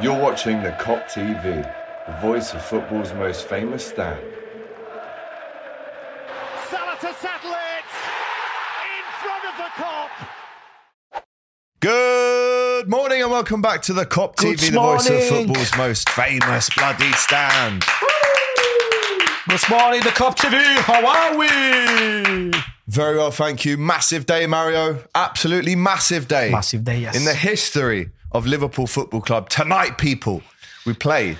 You're watching the Kop TV, the voice of football's most famous stand. Salah to settle it in front of the Kop. Good morning and welcome back to the Kop Good TV, the voice of football's most famous bloody stand. Good morning, the Kop TV. How are we? Very well, thank you. Massive day, Mario. Absolutely massive day. Massive day, yes. In the history of Liverpool Football Club. Tonight, people, we play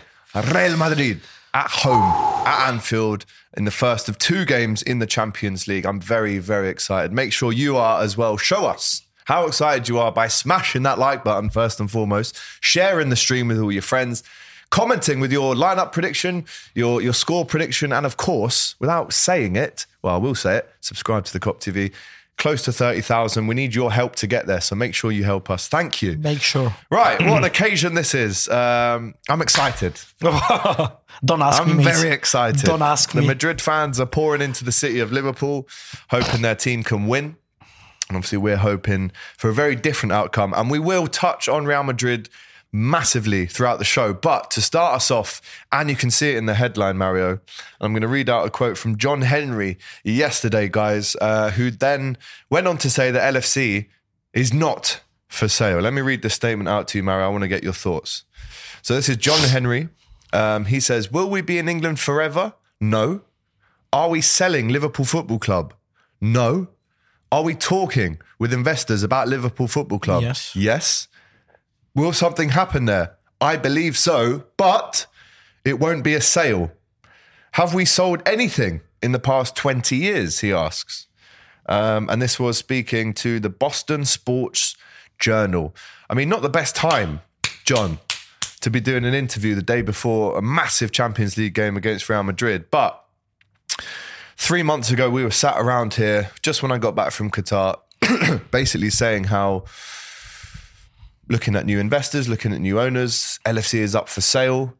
Real Madrid at home at Anfield in the first of two games in the Champions League. I'm very, very excited. Make sure you are as well. Show us how excited you are by smashing that like button first and foremost, sharing the stream with all your friends, commenting with your lineup prediction, your your score prediction, and of course, without saying it, well, I will say it, subscribe to the Kop TV. Close to 30,000. We need your help to get there. So make sure you help us. Thank you. Make sure. Right, what an occasion this is. Um, I'm excited. Don't ask me. I'm mate. very excited. Don't ask the me. The Madrid fans are pouring into the city of Liverpool, hoping their team can win. And obviously, we're hoping for a very different outcome. And we will touch on Real Madrid massively throughout the show. But to start us off, and you can see it in the headline, Mario, I'm going to read out a quote from John Henry yesterday, guys, uh, who then went on to say that LFC is not for sale. Let me read the statement out to you, Mario. I want to get your thoughts. So this is John Henry. Um, he says, Will we be in England forever? No. Are we selling Liverpool Football Club? No. Are we talking with investors about Liverpool Football Club? Yes. Yes. Will something happen there? I believe so, but it won't be a sale. Have we sold anything in the past 20 years? He asks. Um, and this was speaking to the Boston Sports Journal. I mean, not the best time, John, to be doing an interview the day before a massive Champions League game against Real Madrid. But three months ago, we were sat around here just when I got back from Qatar, basically saying how looking at new investors, looking at new owners, LFC is up for sale.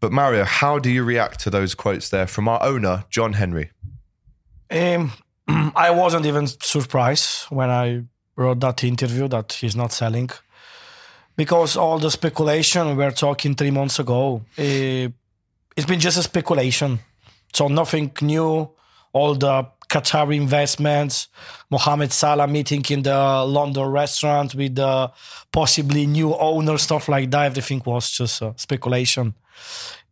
But Mario, how do you react to those quotes there from our owner, John Henry? Um, I wasn't even surprised when I wrote that interview that he's not selling. Because all the speculation we were talking three months ago, eh, it's been just a speculation. So nothing new. All the Qatari investments, Mohamed Salah meeting in the London restaurant with the possibly new owner, stuff like that. Everything was just uh, speculation.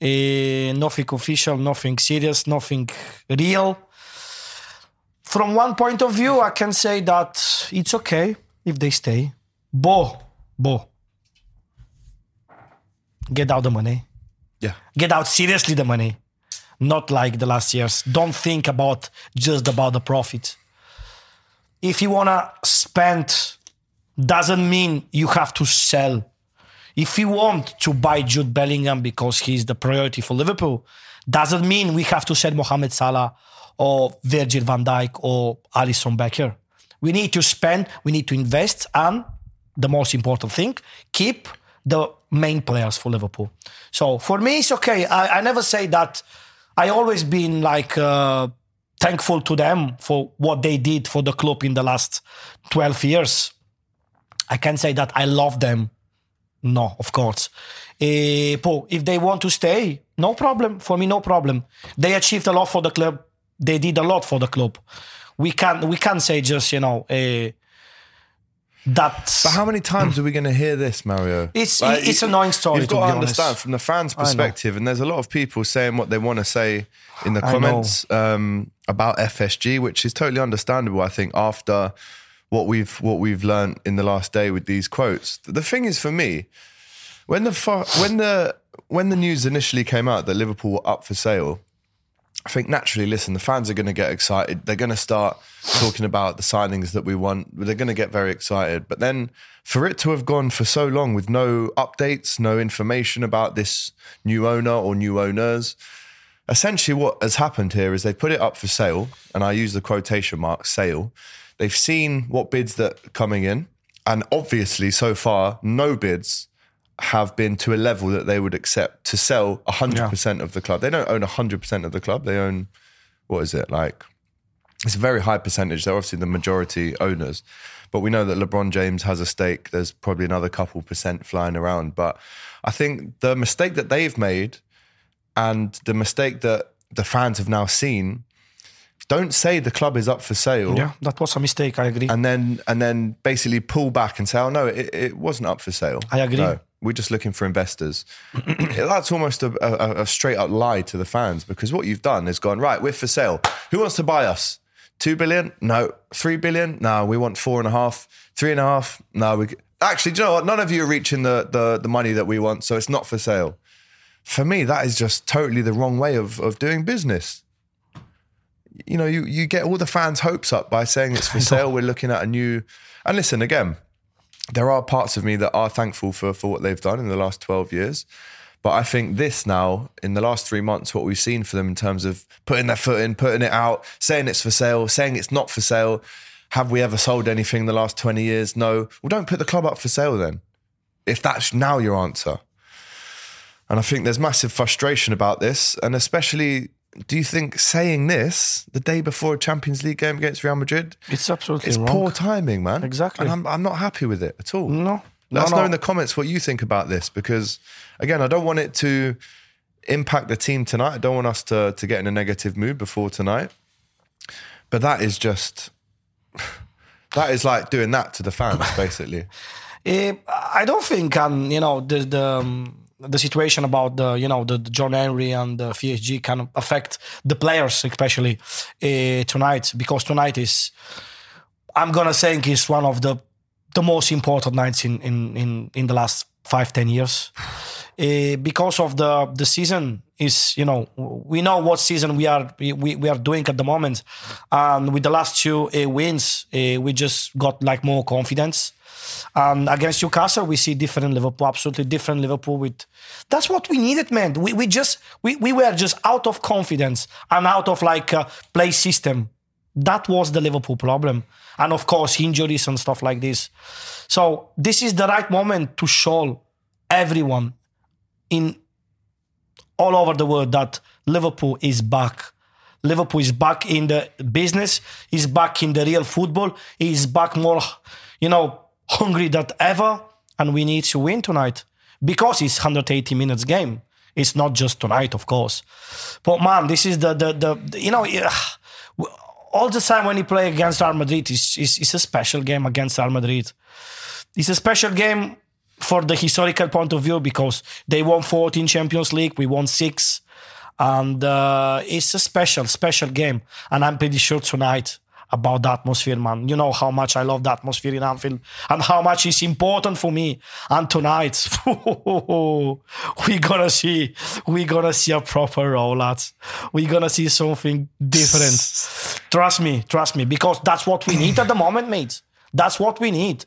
Eh, nothing official, nothing serious, nothing real from one point of view, I can say that it's okay if they stay. Bo, Bo, get out the money. Yeah. Get out seriously the money, not like the last years. Don't think about just about the profit. If you wanna spend, doesn't mean you have to sell. If you want to buy Jude Bellingham because he's the priority for Liverpool, doesn't mean we have to sell Mohamed Salah or Virgil van Dijk or Alisson Becker. We need to spend, we need to invest, and the most important thing, keep the main players for Liverpool. So for me, it's okay. I, I never say that. I always been like uh, thankful to them for what they did for the club in the last 12 years. I can't say that I love them. No, of course. Paul, if they want to stay, no problem. For me, no problem. They achieved a lot for the club. They did a lot for the club. We can't we can't say just you know uh, that But how many times are we going to hear this, Mario? It's- it's annoying story, You've to got to honest. understand from the fans' perspective, and there's a lot of people saying what they want to say in the comments um, about FSG, which is totally understandable. I think after what we've what we've learned in the last day with these quotes, the thing is for me, when the when the when the news initially came out that Liverpool were up for sale, I think naturally, listen, the fans are going to get excited. They're going to start talking about the signings that we want. They're going to get very excited. But then for it to have gone for so long with no updates, no information about this new owner or new owners, essentially what has happened here is they put it up for sale, and I use the quotation mark sale. They've seen what bids that are coming in, and obviously so far no bids have been to a level that they would accept to sell 100% of the club. They don't own 100% of the club. They own what is it like It's a very high percentage. They're obviously the majority owners, but we know that LeBron James has a stake. There's probably another couple percent flying around. But I think the mistake that they've made and the mistake that the fans have now seen don't say the club is up for sale Yeah, that was a mistake. I agree. and then and then basically pull back and say, "Oh no, it, it wasn't up for sale." I agree. No, we're just looking for investors. That's almost a, a, a straight up lie to the fans because what you've done is gone right. We're for sale. Who wants to buy us? Two billion? No. Three billion? No. We want four and a half. Three and a half? No. We actually, do you know what? None of you are reaching the the, the money that we want, so it's not for sale. For me, that is just totally the wrong way of of doing business you know, you, you get all the fans' hopes up by saying it's for sale. We're looking at a new. And listen, again, there are parts of me that are thankful for for what they've done in the last twelve years. But I think this now, in the last three months, what we've seen for them in terms of putting their foot in, putting it out, saying it's for sale, saying it's not for sale. Have we ever sold anything in the last 20 years? No. Well, don't put the club up for sale then. If that's now your answer. And I think there's massive frustration about this. And especially, do you think saying this the day before a Champions League game against Real Madrid? it's absolutely It's wrong. poor timing, man. Exactly. And I'm, I'm not happy with it at all. No. Let us no, know no. in the comments what you think about this because, again, I don't want it to impact the team tonight. I don't want us to, to get in a negative mood before tonight. But that is just, that is like doing that to the fans, basically. Eh, I don't think, um, you know, the the um, the situation about the you know the, the John Henry and the FSG can affect the players, especially uh, tonight, because tonight is, I'm gonna think is one of the the most important nights in in in, in the last five ten years. Uh, because of the the season is you know we know what season we are we, we are doing at the moment and with the last two uh, wins uh, we just got like more confidence and against Newcastle, we see different Liverpool, absolutely different Liverpool. With that's what we needed, man. We we just we, we were just out of confidence and out of like a play system. That was the Liverpool problem, and of course injuries and stuff like this. So this is the right moment to show everyone in all over the world that Liverpool is back. Liverpool is back in the business. Is back in the real football. Is back more, you know, hungry than ever. And we need to win tonight because it's 180 minutes game. It's not just tonight, of course. But man, this is the the the you know. All the time when you play against Real Madrid, it's, it's, it's a special game against Real Madrid. It's a special game for the historical point of view because they won 14 Champions League, we won six, and uh, it's a special, special game. And I'm pretty sure tonight about the atmosphere, man. You know how much I love the atmosphere in Anfield and how much it's important for me. And tonight, we're gonna see, we're gonna see a proper rollout. We're gonna see something different. trust me, trust me, because that's what we need at the moment, mate. That's what we need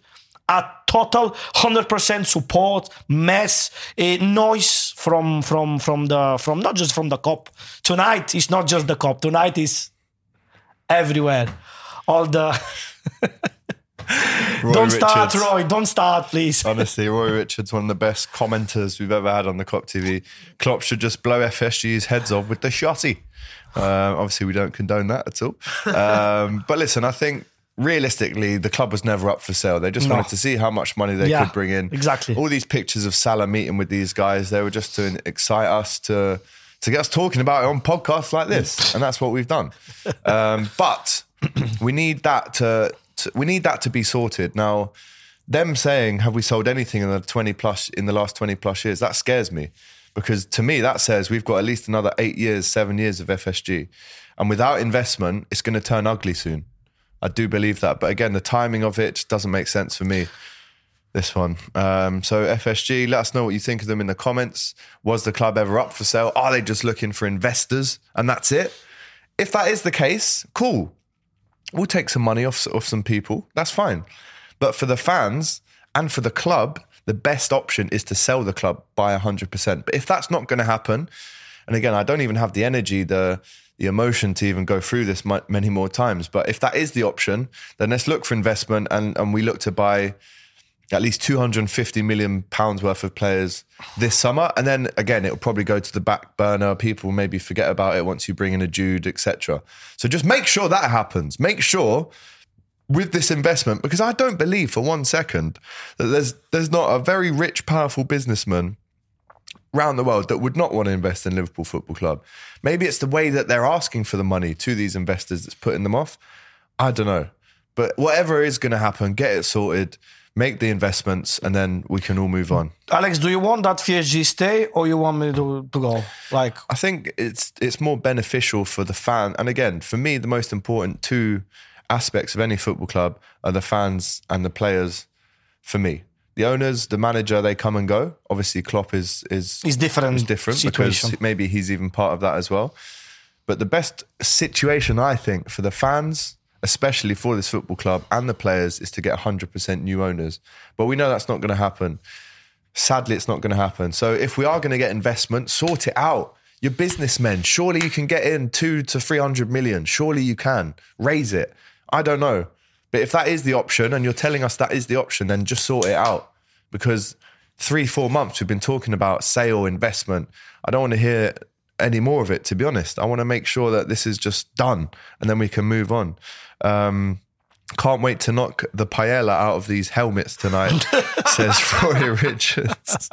a total 100% support mess a noise from from from the from not just from the Kop tonight it's not just the Kop tonight is everywhere all the don't start roy don't start please Honestly, Roy Richards, one of the best commenters we've ever had on the Kop TV. Klopp should just blow FSG's heads off with the shotty. Um, obviously, we don't condone that at all. Um, but listen, I think realistically, the club was never up for sale. They just No. wanted to see how much money they Yeah, could bring in. exactly. All these pictures of Salah meeting with these guys, they were just to excite us to to get us talking about it on podcasts like this, and that's what we've done. Um, but we need that to, to we need that to be sorted now. Them saying, "Have we sold anything in the twenty plus in the last twenty plus years?" That scares me because to me that says we've got at least another eight years, seven years of FSG, and without investment, it's going to turn ugly soon. I do believe that, but again, the timing of it doesn't make sense for me. This one. Um, so FSG, let us know what you think of them in the comments. Was the club ever up for sale? Are they just looking for investors and that's it? If that is the case, cool. We'll take some money off off some people. That's fine. But for the fans and for the club, the best option is to sell the club by 100%. But if that's not going to happen, and again, I don't even have the energy, the the emotion to even go through this many more times. But if that is the option, then let's look for investment and and we look to buy at least 250 million pounds worth of players this summer. And then again, it'll probably go to the back burner. People maybe forget about it once you bring in a Jude, etc. So just make sure that happens. Make sure with this investment, because I don't believe for one second that there's there's not a very rich, powerful businessman around the world that would not want to invest in Liverpool Football Club. Maybe it's the way that they're asking for the money to these investors that's putting them off. I don't know. But whatever is going to happen, get it sorted, make the investments, and then we can all move on. Alex, do you want that FSG stay or you want me to, to go? Like, I think it's it's more beneficial for the fan. And again, for me, the most important two aspects of any football club are the fans and the players. For me, the owners, the manager, they come and go. Obviously, Klopp is is it's different. is different situation. because maybe he's even part of that as well. But the best situation I think for the fans, especially for this football club and the players, is to get 100% new owners. But we know that's not going to happen. Sadly, it's not going to happen. So if we are going to get investment, sort it out. You're businessmen. Surely you can get in two to 300 million. Surely you can raise it. I don't know. But if that is the option and you're telling us that is the option, then just sort it out. Because three, four months we've been talking about sale, investment. I don't want to hear any more of it, to be honest. I want to make sure that this is just done and then we can move on. Um, can't wait to knock the paella out of these helmets tonight, says Rory Richards.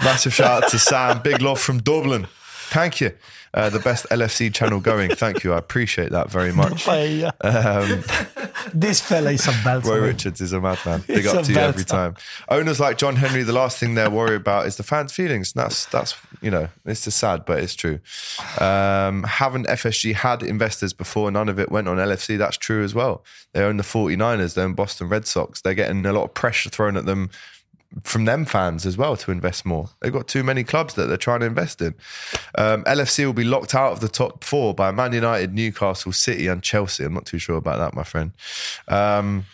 Massive shout out to Sam. Big love from Dublin. Thank you. Uh, the best LFC channel going. Thank you. I appreciate that very much. Paella. this fella is a belter. Roy. Richards is a madman. Big He's up to you every time. Owners like John Henry, the last thing they're worried about is the fans' feelings. And that's that's you know, it's just sad, but it's true. Um, haven't FSG had investors before? None of it went on LFC. That's true as well. They own the 49ers, they own Boston Red Sox. They're getting a lot of pressure thrown at them from them fans as well to invest more. They've got too many clubs that they're trying to invest in. Um, LFC will be locked out of the top four by Man United, Newcastle, City, and Chelsea. I'm not too sure about that, my friend. Um,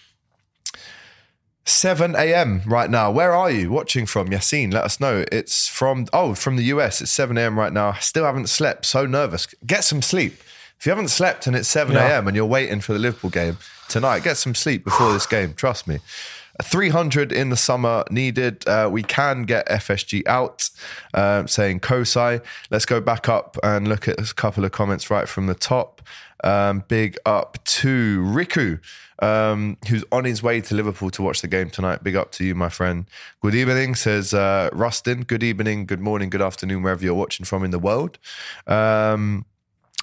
7 a.m. right now. Where are you watching from? Yassine, let us know. It's from, oh, from the US. It's 7 a.m. right now. Still haven't slept. So nervous. Get some sleep. If you haven't slept and it's 7 Yeah. a.m. and you're waiting for the Liverpool game tonight, get some sleep before this game. Trust me. 300 in the summer needed. Uh, we can get FSG out, uh, saying Kosai. Let's go back up and look at a couple of comments right from the top. Um, big up to Riku, um, who's on his way to Liverpool to watch the game tonight. Big up to you, my friend. Good evening, says uh, Rustin. Good evening, good morning, good afternoon, wherever you're watching from in the world. Um,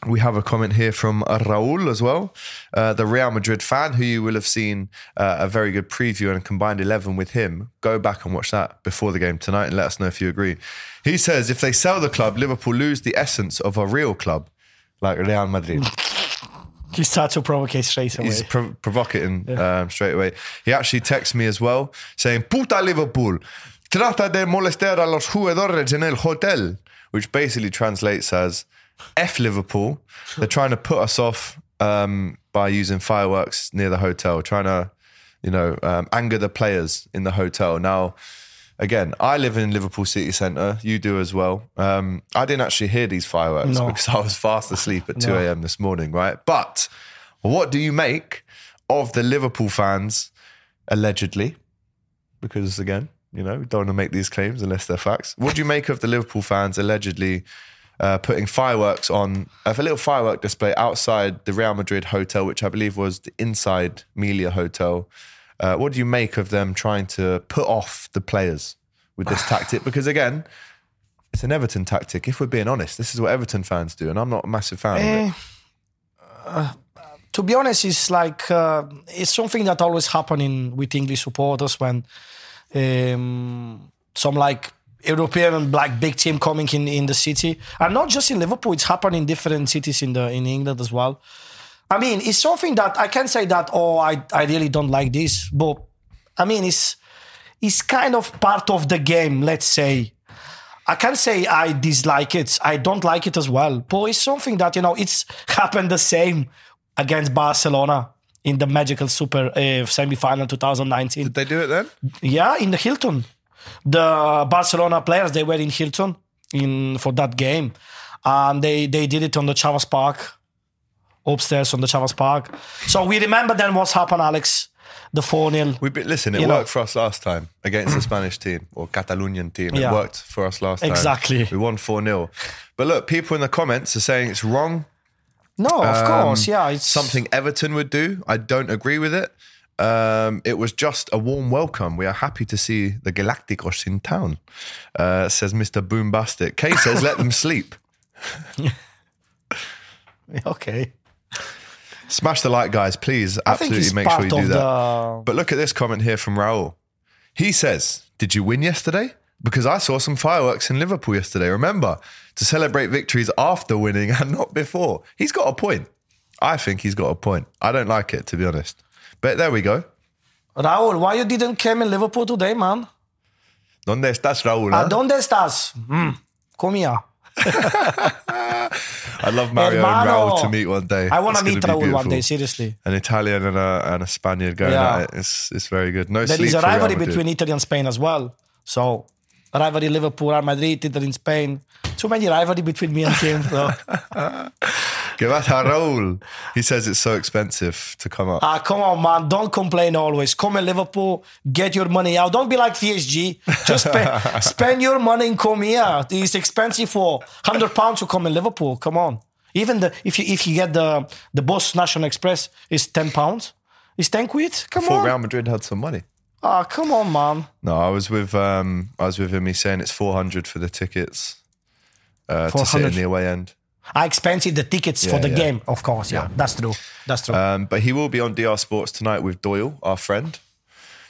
we have a comment here from Raul as well, uh, the Real Madrid fan, who you will have seen uh, a very good preview and a combined 11 with him. Go back and watch that before the game tonight and let us know if you agree. He says if they sell the club, Liverpool lose the essence of a real club like Real Madrid. He starts to provocate straight away. He's prov- provocating um, straight away. He actually texts me as well saying, Puta Liverpool, trata de molestar a los jugadores en el hotel, which basically translates as F Liverpool. They're trying to put us off um, by using fireworks near the hotel, trying to, you know, um, anger the players in the hotel. Now, again, I live in Liverpool city centre. You do as well. Um, I didn't actually hear these fireworks No. because I was fast asleep at 2 No. a.m. this morning, right? But what do you make of the Liverpool fans allegedly? Because again, you know, don't want to make these claims unless they're facts. What do you make of the Liverpool fans allegedly uh, putting fireworks on a little firework display outside the Real Madrid hotel, which I believe was the inside Melia hotel? Uh, what do you make of them trying to put off the players with this tactic? Because again, it's an Everton tactic. If we're being honest, this is what Everton fans do, and I'm not a massive fan of it. Eh, uh, to be honest, it's like uh, it's something that always happening with English supporters when um, some like European and black big team coming in in the city, and not just in Liverpool. It's happening in different cities in the in England as well. I mean, it's something that I can't say that oh, I I really don't like this, but I mean, it's it's kind of part of the game. Let's say. I can't say I dislike it. I don't like it as well. But it's something that, you know, it's happened the same against Barcelona in the magical super uh, semi-final 2019. Did they do it then? Yeah, in the Hilton. The Barcelona players, they were in Hilton in for that game. And they, they did it on the Chavasse Park, upstairs on the Chavasse Park. So we remember then what's happened, Alex. the 4 0. We be, listen. It You know. worked for us last time against the Spanish team or Catalonian team. It Yeah. worked for us last time. Exactly. We won four 0 But look, people in the comments are saying it's wrong. No, of course, Um, yeah. It's Something Everton would do. I don't agree with it. Um, it was just a warm welcome. We are happy to see the Galacticos in town, uh, says Mr. Boombastic. Kay says, let them sleep. Okay. Smash the like, guys. Please, I absolutely make sure you do that. the. But look at this comment here from Raul. He says, Did you win yesterday? Because I saw some fireworks in Liverpool yesterday. Remember to celebrate victories after winning and not before. He's got a point. I think he's got a point. I don't like it, to be honest. But there we go. Raul, why you didn't come in Liverpool today, man? ¿Dónde estás, Raúl? ¿A huh? dónde estás? Mm, come here. I'd love Mario and Raul to meet one day. I want to meet Raul one day, seriously. An Italian and a, and a Spaniard going Yeah. at it. It's, it's very good. No There is a rivalry between Italy and Spain as well. So, rivalry Liverpool, Real Madrid, Italy and Spain. Too many rivalry between me and him. So. Give us a Raul. He says it's so expensive to come up. Ah, come on, man. Don't complain always. Come in Liverpool, get your money out. Don't be like FSG. Just spend, spend your money and come here. It's expensive for 100 pounds to come in Liverpool. Come on. Even the if you if you get the the Boss National Express, it's 10 pounds. It's 10 quid. Come thought on. Real Madrid had some money. Ah, come on, man. No, I was with um, I was with him. He's saying it's four hundred for the tickets uh, to sit in the away end. I expensive the tickets for the yeah. game, of course. Yeah, that's true. That's true. Um, but he will be on DR Sports tonight with Doyle, our friend.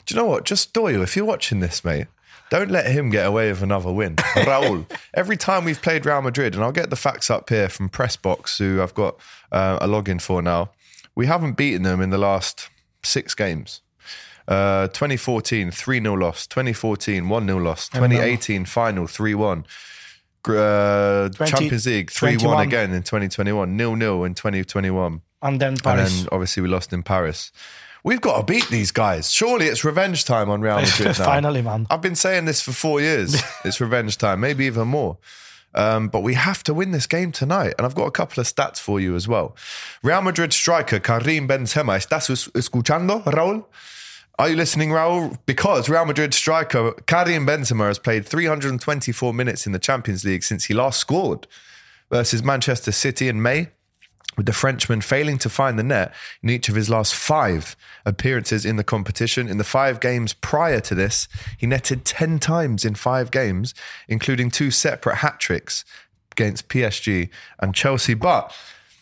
Do you know what? Just Doyle, if you're watching this, mate, don't let him get away with another win. Raul, every time we've played Real Madrid, and I'll get the facts up here from Pressbox, who I've got uh, a login for now, we haven't beaten them in the last six games. Uh, 2014, 3 0 loss. 2014, 1 0 loss. 2018, final 3 1. Uh, 20 Champions League 3 1 again in 2021, 0 0 in 2021. and then And then obviously we lost in Paris. We've got to beat these guys. Surely it's revenge time on Real Madrid now. Finally, man. I've been saying this for four years. it's revenge time, maybe even more. Um, but we have to win this game tonight. And I've got a couple of stats for you as well. Real Madrid striker Karim Benzema. ¿Estás es- escuchando, Raúl? Are you listening, Raul? Because Real Madrid striker Karim Benzema has played 324 minutes in the Champions League since he last scored versus Manchester City in May, with the Frenchman failing to find the net in each of his last five appearances in the competition. In the five games prior to this, he netted 10 times in five games, including two separate hat tricks against PSG and Chelsea. But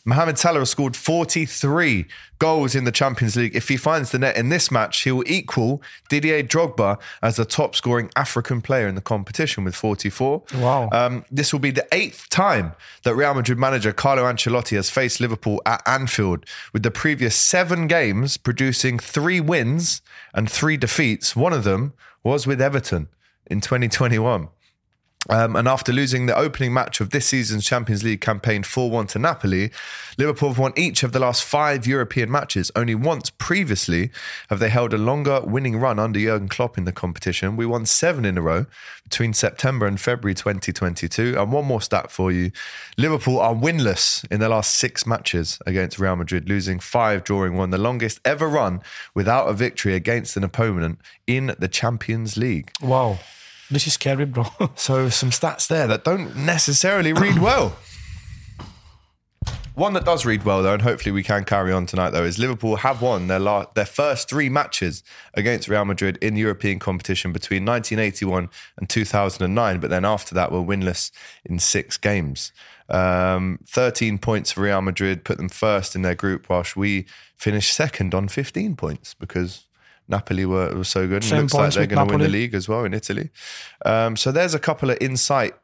Mohamed Salah has scored 43 goals in the Champions League. If he finds the net in this match, he will equal Didier Drogba as the top scoring African player in the competition with 44. Wow. Um, this will be the eighth time that Real Madrid manager Carlo Ancelotti has faced Liverpool at Anfield, with the previous seven games producing three wins and three defeats. One of them was with Everton in 2021. Um, and after losing the opening match of this season's Champions League campaign 4 1 to Napoli, Liverpool have won each of the last five European matches. Only once previously have they held a longer winning run under Jurgen Klopp in the competition. We won seven in a row between September and February 2022. And one more stat for you Liverpool are winless in their last six matches against Real Madrid, losing five, drawing one, the longest ever run without a victory against an opponent in the Champions League. Wow. This is scary, bro. So some stats there that don't necessarily read well. One that does read well though, and hopefully we can carry on tonight though, is Liverpool have won their last, their first three matches against Real Madrid in European competition between 1981 and 2009, but then after that were winless in six games. Um, 13 points for Real Madrid put them first in their group, whilst we finished second on 15 points because Napoli were, were so good. And Same looks like they're going to win the league as well in Italy. Um, so there's a couple of insight,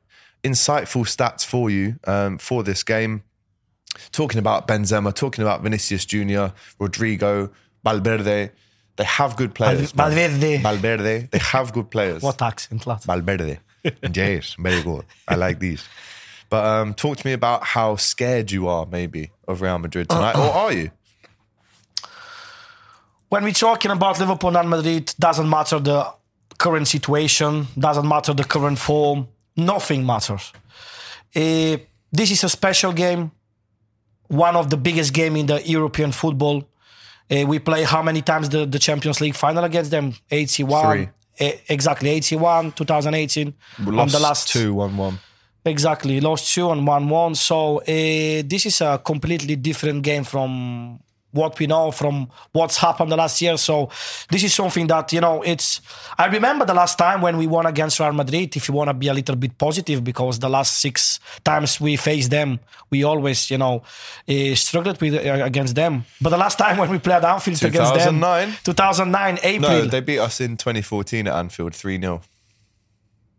insightful stats for you um, for this game. Talking about Benzema, talking about Vinicius Junior, Rodrygo, Valverde. They have good players. Valverde. Valverde. They have good players. what accent, lad? Valverde. yes, very good. I like these. But um, talk to me about how scared you are, maybe, of Real Madrid tonight, or are you? When we're talking about Liverpool and Madrid, doesn't matter the current situation, doesn't matter the current form, nothing matters. Eh, this is a special game, one of the biggest game in the European football. Uh, we play how many times the, the Champions League final against them? 81. Three. Eh, exactly, 81, 2018. We lost the last two, one, one. Exactly, lost two and one one. So uh, this is a completely different game from what we know from what's happened the last year. So this is something that you know. It's. I remember the last time when we won against Real Madrid. If you want to be a little bit positive, because the last six times we faced them, we always you know uh, struggled with uh, against them. But the last time when we played Anfield against them, 2009? 2009 April. No, they beat us in 2014 at Anfield 3 0.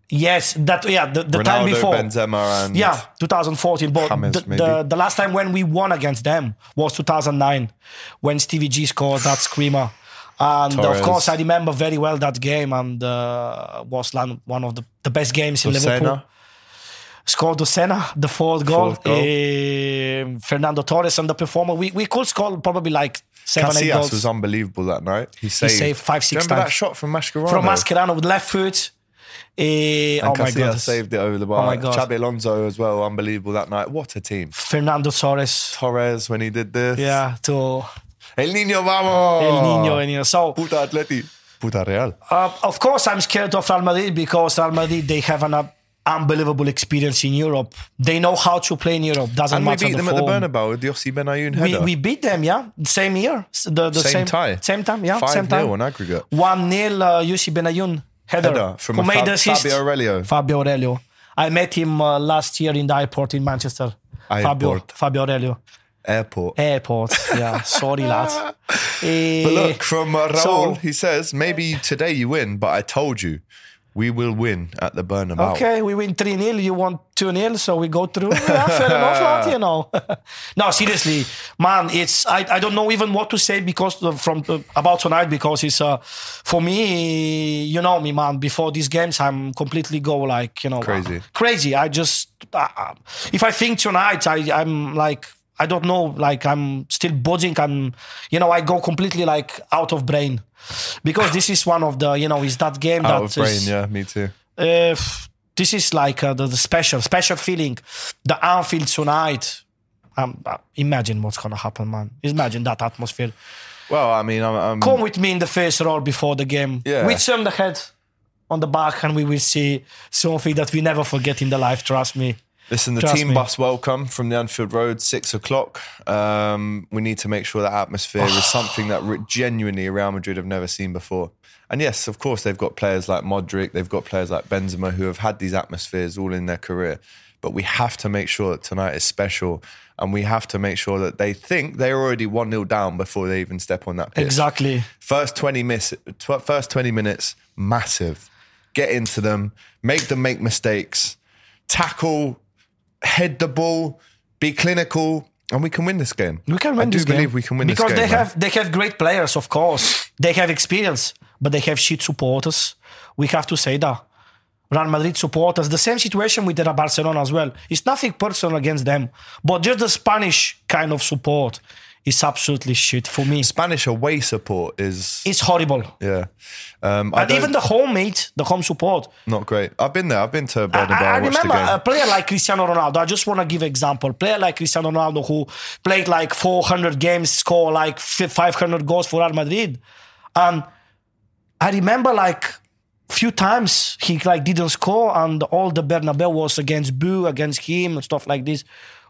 Yes, that yeah the, the Ronaldo, time before. Benzema, and Yeah, 2014. But James, the, the, the last time when we won against them was 2009 when Stevie G scored that screamer. And Torres. of course, I remember very well that game and uh, was one of the, the best games in Liverpool. Scored Dossena, the fourth goal. Fourth goal. Eh, Fernando Torres and the performer. We, we could score probably like seven, eight Casillas goals. was unbelievable that night. He saved, saved five, six Remember that shot from Mascherano? From Mascherano with left foot. Eh, And oh my Casillas god. saved it over the bar. Oh my God. Xabi Alonso as well, unbelievable that night. What a team. Fernando Torres. Torres when he did this. Yeah, to El Niño vamos. El Nino. El Nino. So Puta Atleti. Puta Real. Uh, of course, I'm scared of Real Madrid because Real Madrid they have an uh, unbelievable experience in Europe. They know how to play in Europe. Doesn't And we beat the them at the form. Bernabeu with Yossi Benayoun We, header. we beat them, yeah, same year, the, the Same same, tie. same time, yeah, 5 same time. on aggregate. One nil, uh, Yossi Benayoun header, Header from who a made Fab- assist. Fabio Aurelio. Fabio Aurelio. I met him uh, last year in the airport in Manchester. Fabio, Airport. Fabio Aurelio. Airport. Airport, yeah. Sorry, lads. But look, from uh, Raul, so- he says, maybe today you win, but I told you, we will win at the Bernabeu. Okay, we win 3 0. You want 2 0, so we go through. Yeah, fair enough, lad, you know. no, seriously, man, it's I, I don't know even what to say because from uh, about tonight because it's uh for me, you know me, man. Before these games, I'm completely go like you know Crazy. uh, crazy. I just uh, if I think tonight, I I'm like. I don't know, like I'm still buzzing. I'm, you know I go completely like out of brain because this is one of the you know is that game that's Out that of brain, is- yeah, me too. uh, this is like uh, the, the special special feeling the anfield tonight um, uh, imagine what's gonna happen man imagine that atmosphere Well, I mean, I'm, I'm come with me in the first roll before the game Yeah. with some the head on the back and we will see something that we never forget in the life trust me Listen, the Trust team me. bus welcome from the Anfield Road, six o'clock. Um, we need to make sure that atmosphere is something that re- genuinely Real Madrid have never seen before. And yes, of course, they've got players like Modric, they've got players like Benzema who have had these atmospheres all in their career. But we have to make sure that tonight is special. And we have to make sure that they think they're already 1 0 down before they even step on that pitch. exactly First 20 miss, tw- first 20 minutes, massive. Get into them, make them make mistakes, tackle, head the ball, be clinical, and we can win this game. we can win I do this believe game we can win because this game. they man. have they have great players of course they have experience but they have shit supporters we have to say that Real Madrid supporters the same situation with Barcelona as well it's nothing personal against them but just the Spanish kind of support is absolutely shit for me Spanish away support is it's horrible yeah. Um, and even the home mate the home support not great. I've been there. I've been to I, Bernabeu. I I, the remember a player like Cristiano Ronaldo. I just want to give an example. Player like Cristiano Ronaldo who played like 400 games, score like 500 goals for Real Madrid, and I remember like few times he like didn't score, and all the Bernabeu was against Boo, against him, and stuff like this.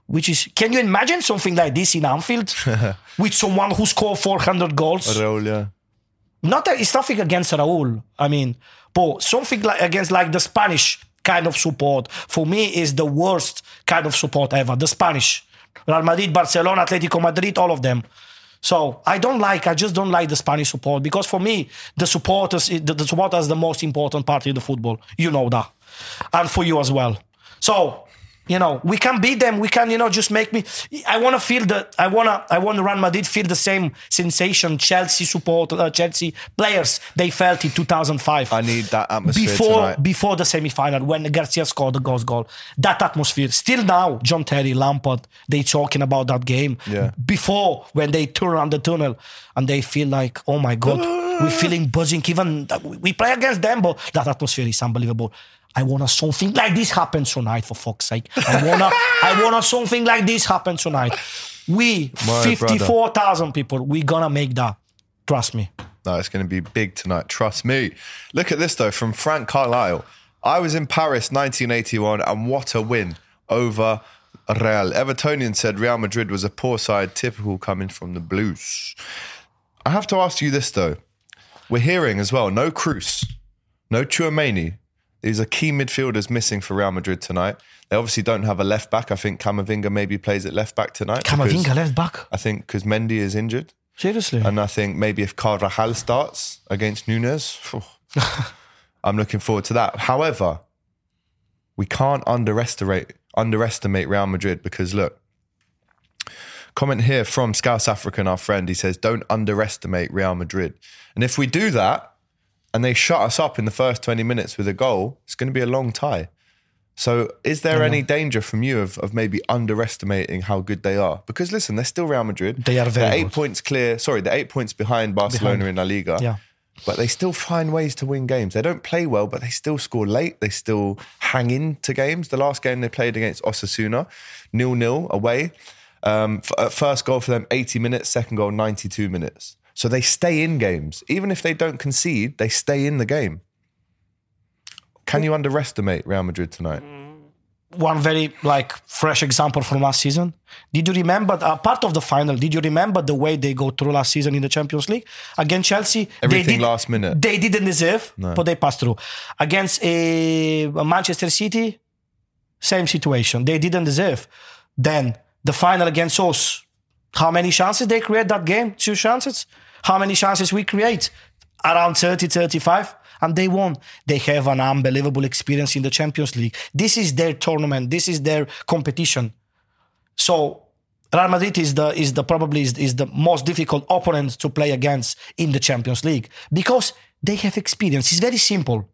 Which is, can you imagine something like this in Anfield with someone who scored 400 goals? Raul, yeah. not that it's nothing against Raul. I mean, but something like against like the Spanish kind of support for me is the worst kind of support ever. The Spanish, Real Madrid, Barcelona, Atletico Madrid, all of them. So I don't like. I just don't like the Spanish support because for me, the supporters, the, the supporters, the most important part of the football. You know that, and for you as well. So you know, we can beat them. We can, you know, just make me. I want to feel that. I want to. I want to. Real Madrid feel the same sensation. Chelsea support, uh, Chelsea players they felt in 2005. I need that atmosphere before tonight. before the semi final when Garcia scored the ghost goal. That atmosphere. Still now, John Terry, Lampard, they talking about that game. Yeah. Before when they turn around the tunnel and they feel like, oh my god, we're feeling buzzing. Even we play against them, but that atmosphere is unbelievable. I wanna something like this happen tonight. For fuck's sake, I wanna, I wanna something like this happen tonight. We fifty-four thousand people. We gonna make that. Trust me. No, it's going to be big tonight. Trust me. Look at this though from Frank Carlisle. I was in Paris 1981, and what a win over Real. Evertonian said Real Madrid was a poor side, typical coming from the Blues. I have to ask you this though. We're hearing as well no Kroos, no Chouameni. These are key midfielders missing for Real Madrid tonight. They obviously don't have a left back. I think Camavinga maybe plays at left back tonight. Camavinga left back. I think because Mendy is injured. Seriously. And I think maybe if Carvajal starts against Nunez, I'm looking forward to that. However, we can't underestimate underestimate Real Madrid because look, comment here from Scouse African, our friend. He says, "Don't underestimate Real Madrid." And if we do that, and they shut us up in the first 20 minutes with a goal, it's going to be a long tie. So, is there any danger from you of, of maybe underestimating how good they are? Because listen, they're still Real Madrid. They are very They're eight good. points clear. Sorry, they're eight points behind Barcelona in La Liga. Yeah. But they still find ways to win games. They don't play well, but they still score late. They still hang into games. The last game they played against Osasuna, nil nil away. Um, f- uh, first goal for them, 80 minutes. Second goal, 92 minutes. So they stay in games. Even if they don't concede, they stay in the game. Can you underestimate Real Madrid tonight? one very like fresh example from last season. Did you remember a part of the final? Did you remember the way they go through last season in the Champions League against Chelsea? Everything they did, last minute. They didn't deserve, but they passed through. Against a Manchester City, same situation. They didn't deserve. Then the final against us. How many chances they create that game? Two chances. How many chances we create? Around 30, 35 and they won. They have an unbelievable experience in the Champions League. This is their tournament. This is their competition. So Real Madrid is the is the probably is, is the most difficult opponent to play against in the Champions League because they have experience. It's very simple.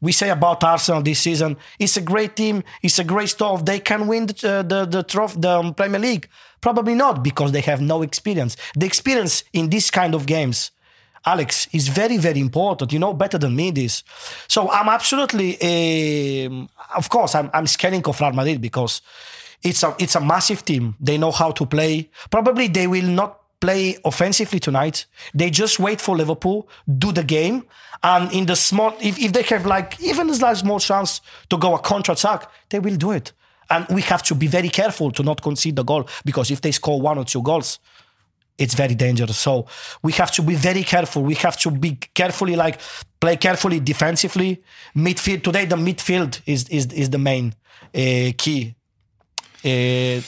We say about Arsenal this season, it's a great team, it's a great stuff. They can win the uh, the the, trophy, the um, Premier League. Probably not because they have no experience. The experience in this kind of games Alex, is very, very important. You know better than me this. So I'm absolutely, um, of course, I'm, I'm of Real Madrid because it's a it's a massive team. They know how to play. Probably they will not play offensively tonight. They just wait for Liverpool, do the game, and in the small, if, if they have like even a small chance to go a counter attack, they will do it. And we have to be very careful to not concede the goal because if they score one or two goals, it's very dangerous. So we have to be very careful. We have to be carefully, like play carefully defensively. Midfield today, the midfield is is is the main uh, key uh,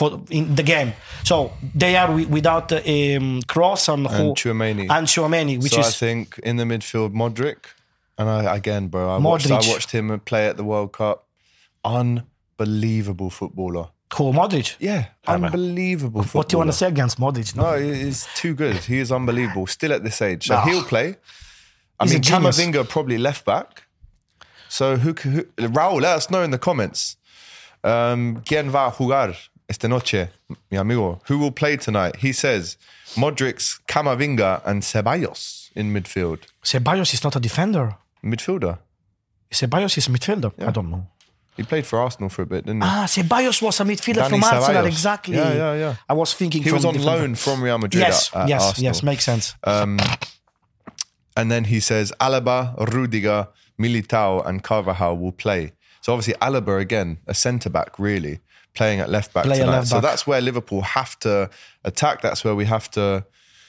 for in the game. So they are wi- without um, Kroos and, And and which so is I think in the midfield, Modric, and I again, bro, I watched, I watched him play at the World Cup. Unbelievable footballer. who Modric. Yeah, unbelievable. What do you want to say against Modric? No, No, he's too good. He is unbelievable. Still at this age, so No. he'll play. I He's mean. Camavinga probably left back. So who, who? Raul, let us know in the comments. Um, ¿Quién va a jugar esta noche, mi amigo? Who will play tonight? He says Modric, Camavinga, and Ceballos in midfield. Ceballos is not a defender. Midfielder. Ceballos is a midfielder. I don't know. He played for Arsenal for a bit, didn't he? Ah, Ceballos was a midfielder Danny from Arsenal. Exactly. Yeah, yeah, yeah. I was thinking he was on different- loan from Real Madrid. Yes, at, at yes, Arsenal. yes, makes sense. And then he says Alaba, Rudiger, Militao, and Carvajal will play. So obviously Alaba again, a centre back, really playing at left back Play tonight. left So back. that's where Liverpool have to attack. That's where we have to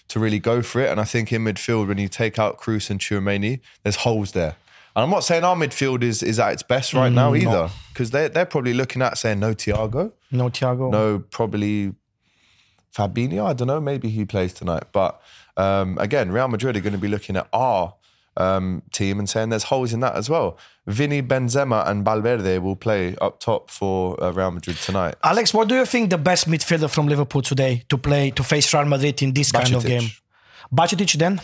to really go for it. And I think in midfield, when you take out Kroos and Chouameni, there's holes there. And I'm not saying our midfield is is at its best right now Mm, no. either, because they're they're probably looking at saying no Thiago, no Thiago. no probably Fabinho. I don't know. Maybe he plays tonight. But um, again, Real Madrid are going to be looking at our um, team and saying there's holes in that as well. Vinny Benzema and Valverde will play up top for uh, Real Madrid tonight. Alex, what do you think the best midfielder from Liverpool today to play to face Real Madrid in this kind of Bajcetic. game? Bajcetic then?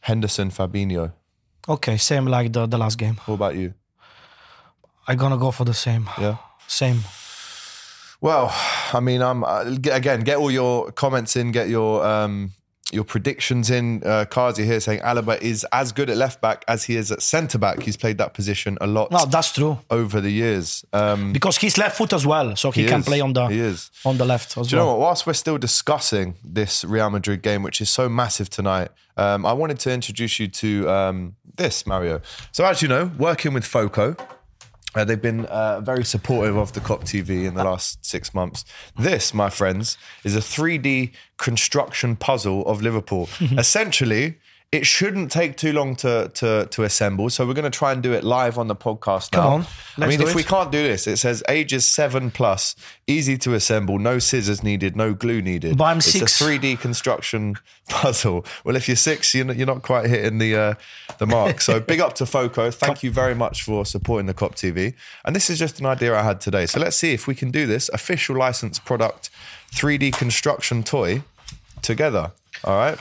Henderson, Fabinho. Okay, same like the, the last game. What about you? I'm gonna go for the same. Yeah. Same. Well, I mean, I'm again, get all your comments in, get your um, your predictions in. Uh, Kazi here saying Alaba is as good at left back as he is at centre back. He's played that position a lot No, that's true over the years. Um, because he's left foot as well, so he, He can is. play on the He is. on the left as Do you know what? Whilst we're still discussing this Real Madrid game, which is so massive tonight, um, I wanted to introduce you to um, this, Mario. So, as you know, working with Foco, uh, they've been uh, very supportive of the Kop TV in the last six months. This, my friends, is a 3D construction puzzle of Liverpool. Essentially, it shouldn't take too long to, to, to assemble. So we're going to try and do it live on the podcast now. Come on, I mean, if it. we can't do this, it says ages seven plus, easy to assemble, no scissors needed, no glue needed. But I'm it's six. a 3D construction puzzle. Well, if you're six, you're not, you're not quite hitting the uh, the mark. So big up to Foco. Thank you very much for supporting the Kop TV. And this is just an idea I had today. So let's see if we can do this official licensed product 3D construction toy together. All right,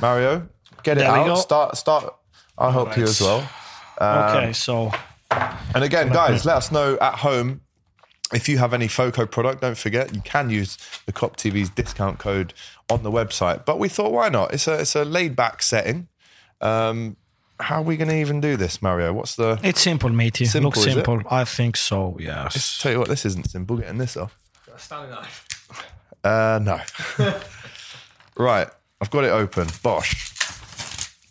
Mario, get it There we out. go. Start, start. I'll help you as well. Um, okay, so And again, guys, let us know at home if you have any FOCO product. Don't forget, you can use the Kop TV's discount code on the website. But we thought, why not? It's a it's a laid back setting. Um, how are we going to even do this, Mario? What's the? it's simple, matey. Simple, Looks is it? simple. I think so. Yes. Tell you what, this isn't simple. Getting this off. Standing knife. Uh, no. right, I've got it open. Bosh.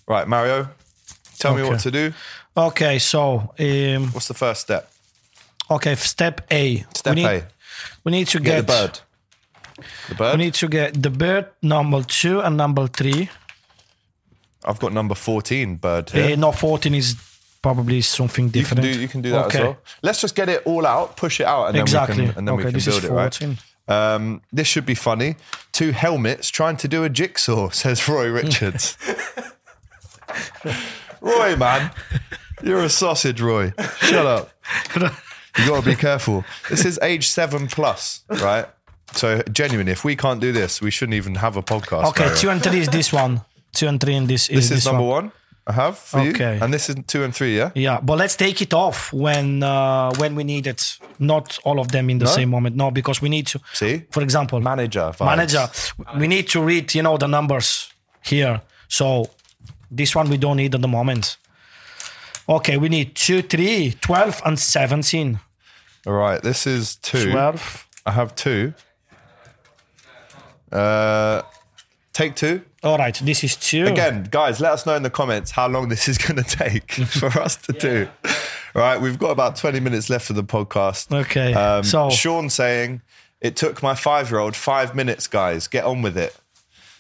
Right, Mario, tell me what to do. Okay, so um, What's the first step? okay, step A. Step we need, A. We need to Get, get, the bird. The bird. We need to get the bird number two and number three. I've got number fourteen bird here. Uh, no, fourteen is probably something You can different. do you can do that okay. as well. Let's just get it all out, push it out, and Exactly. then we can and then okay, we can build it right. Um, this should be funny. Two helmets trying to do a jigsaw, says Roy Richards. Roy, man, you're a sausage, Roy. Shut up. You got to be careful. This is age seven plus, right? So genuinely, if we can't do this, we shouldn't even have a podcast. Okay, two and three is this one. Two and three in this is This this is number one. one. I have for Okay. you, and this is two and three. Yeah. Yeah, but let's take it off when uh, when we need it. Not all of them in the No? same moment. No, because we need to. See? for example, Manager. vibes. manager. We need to read, you know, the numbers here. So this one we don't need at the moment. Okay, we need 2, 3, 12, and 17. All right. This is two. 12. I have two. Uh, take two. All right, this is 2. Again, guys, let us know in the comments how long this is going to take for us to do. All right, we've got about 20 minutes left of the podcast. Okay, Um, so- Sean saying, it took my five year old five minutes, guys. Get on with it.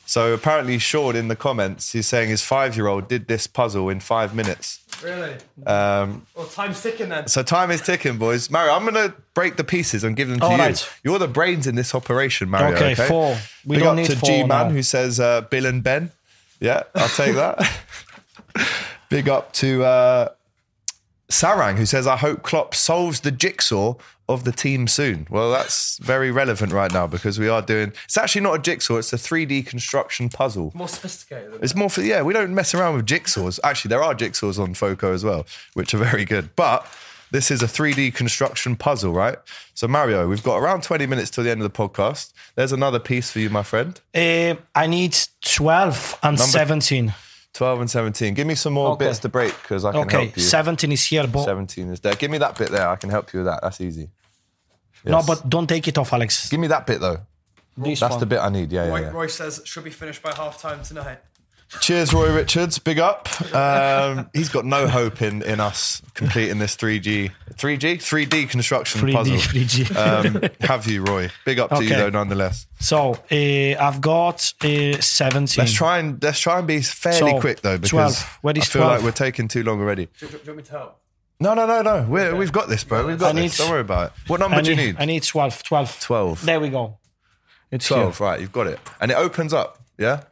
So apparently, Sean in the comments, he's saying his five year old did this puzzle in five minutes. Really? Um, Well, time's ticking then. so time is ticking, boys. Mario, I'm going to break the pieces and give them to All you. right. You're the brains in this operation, Mario. Okay, Okay, four. We Big don't up need to four G Man now. who says uh, Bill and Ben. Yeah, I'll take that. Big up to uh, Sarang who says, I hope Klopp solves the jigsaw of the team soon. Well, that's very relevant right now because we are doing. It's actually not a jigsaw; it's a 3D construction puzzle. More sophisticated. Than It's more for yeah. We don't mess around with jigsaws. Actually, there are jigsaws on Foco as well, which are very good. But this is a 3D construction puzzle, right? So Mario, we've got around 20 minutes till the end of the podcast. There's another piece for you, my friend. Uh, I need 12 and 17. 12 and 17. Give me some more Okay. bits to break because I can Okay, help you. 17 is here, but 17 is there. Give me that bit there. I can help you with that. That's easy. no, but don't take it off, Alex. give me that bit though. This That's one. the bit I need. Yeah, yeah. Roy, yeah. Roy says should be finished by half time tonight. Cheers, Roy Richards. Big up. Um, he's got no hope in in us completing this 3G, 3G, 3D construction 3D, puzzle. 3G. Um, have you, Roy? Big up to you though, nonetheless. So uh, I've got uh, 17. Let's try and let's try and be fairly So, quick though, because 12. I feel 12? like we're taking too long already. Do, do, do you want me to help? No, no, no, no. We're, We've got this, bro. We've got I need- this. Don't worry about it. What number I do you need, need? I need 12. 12. 12. There we go. It's 12, right, you've got it. And it opens up, yeah?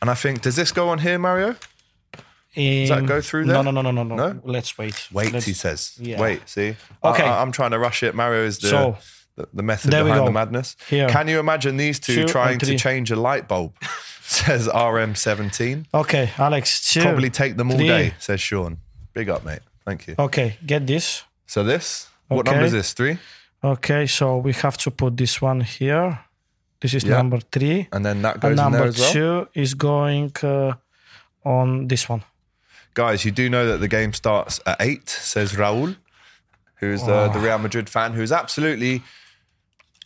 And I think, does this go on here, Mario? here. that go through there? no, no, no, no, no. No? Let's wait. Wait, Let's- he says. yeah. Wait, see? Okay. I, am trying to rush it. Mario is the, So, the, the method behind the madness. Here. Can you imagine these two, Two trying to change a light bulb? says RM17. Okay, Alex. Two, Probably take them all three. day, says Sean. Big up, mate. Thank you. Okay, get this. So this, what Okay. number is this? Three? Okay, so we have to put this one here. This is Yeah. number three. And then that And goes there number as well. two is going uh, on this one. Guys, you do know that the game starts at eight, says Raul, who is the, the Real Madrid fan who is absolutely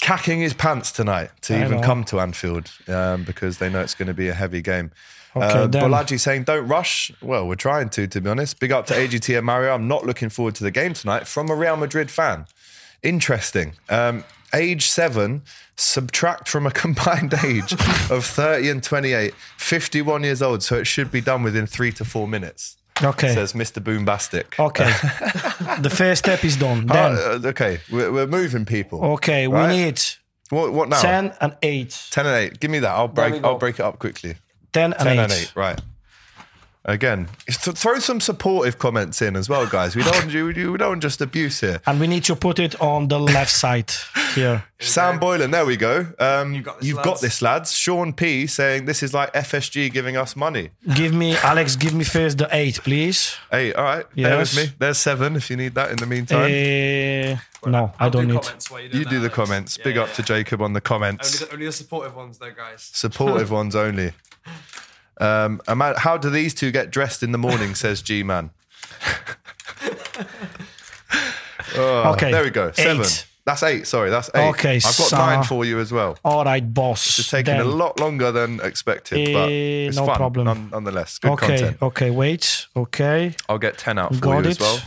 cacking his pants tonight to I even know. come to Anfield um, because they know it's going to be a heavy game. Okay, uh. Bolaji saying, don't rush. Well, we're trying to, to be honest. Big up to AGT and Mario. I'm not looking forward to the game tonight from a Real Madrid fan. Interesting. Um, age seven, subtract from a combined age of 30 and 28, 51 years old. So it should be done within three to four minutes Okay. says Mr. Boombastic. Okay. the first step is done. Then, Uh, okay, we're, we're moving people. okay, we need What, what now? 10 and 8. 10 and 8. Give me that. I'll break. I'll break it up quickly. 10 and 10 8. and 8. Right. Again, th- throw some supportive comments in as well, guys. We don't we we don't just abuse here. And we need to put it on the left side here. Sam Boylan, there we go. Um, You've got this, you've got lads. this, lads. Sean P saying this is like FSG giving us money. Give me, Alex, give me first the 8, please. Hey, all right. Bear with me. There's seven if you need that in the meantime. Uh, no, I I'll don't do need. comments you, you do the Alex. comments. Yeah, Big yeah, up to Jacob on the comments. Only the, only the supportive ones, though, guys. Supportive ones only. Um, Ama- how do these two get dressed in the morning? Says G Man. Okay. There we go. Seven. Eight. That's eight. Sorry, that's eight. Okay, I've got so- nine for you as well. All right, boss. It's taking Then- a lot longer than expected, but Eh, it's no fun problem. none- nonetheless. Good Okay, content. okay, wait. Okay. I'll get 10 out for Got you as well.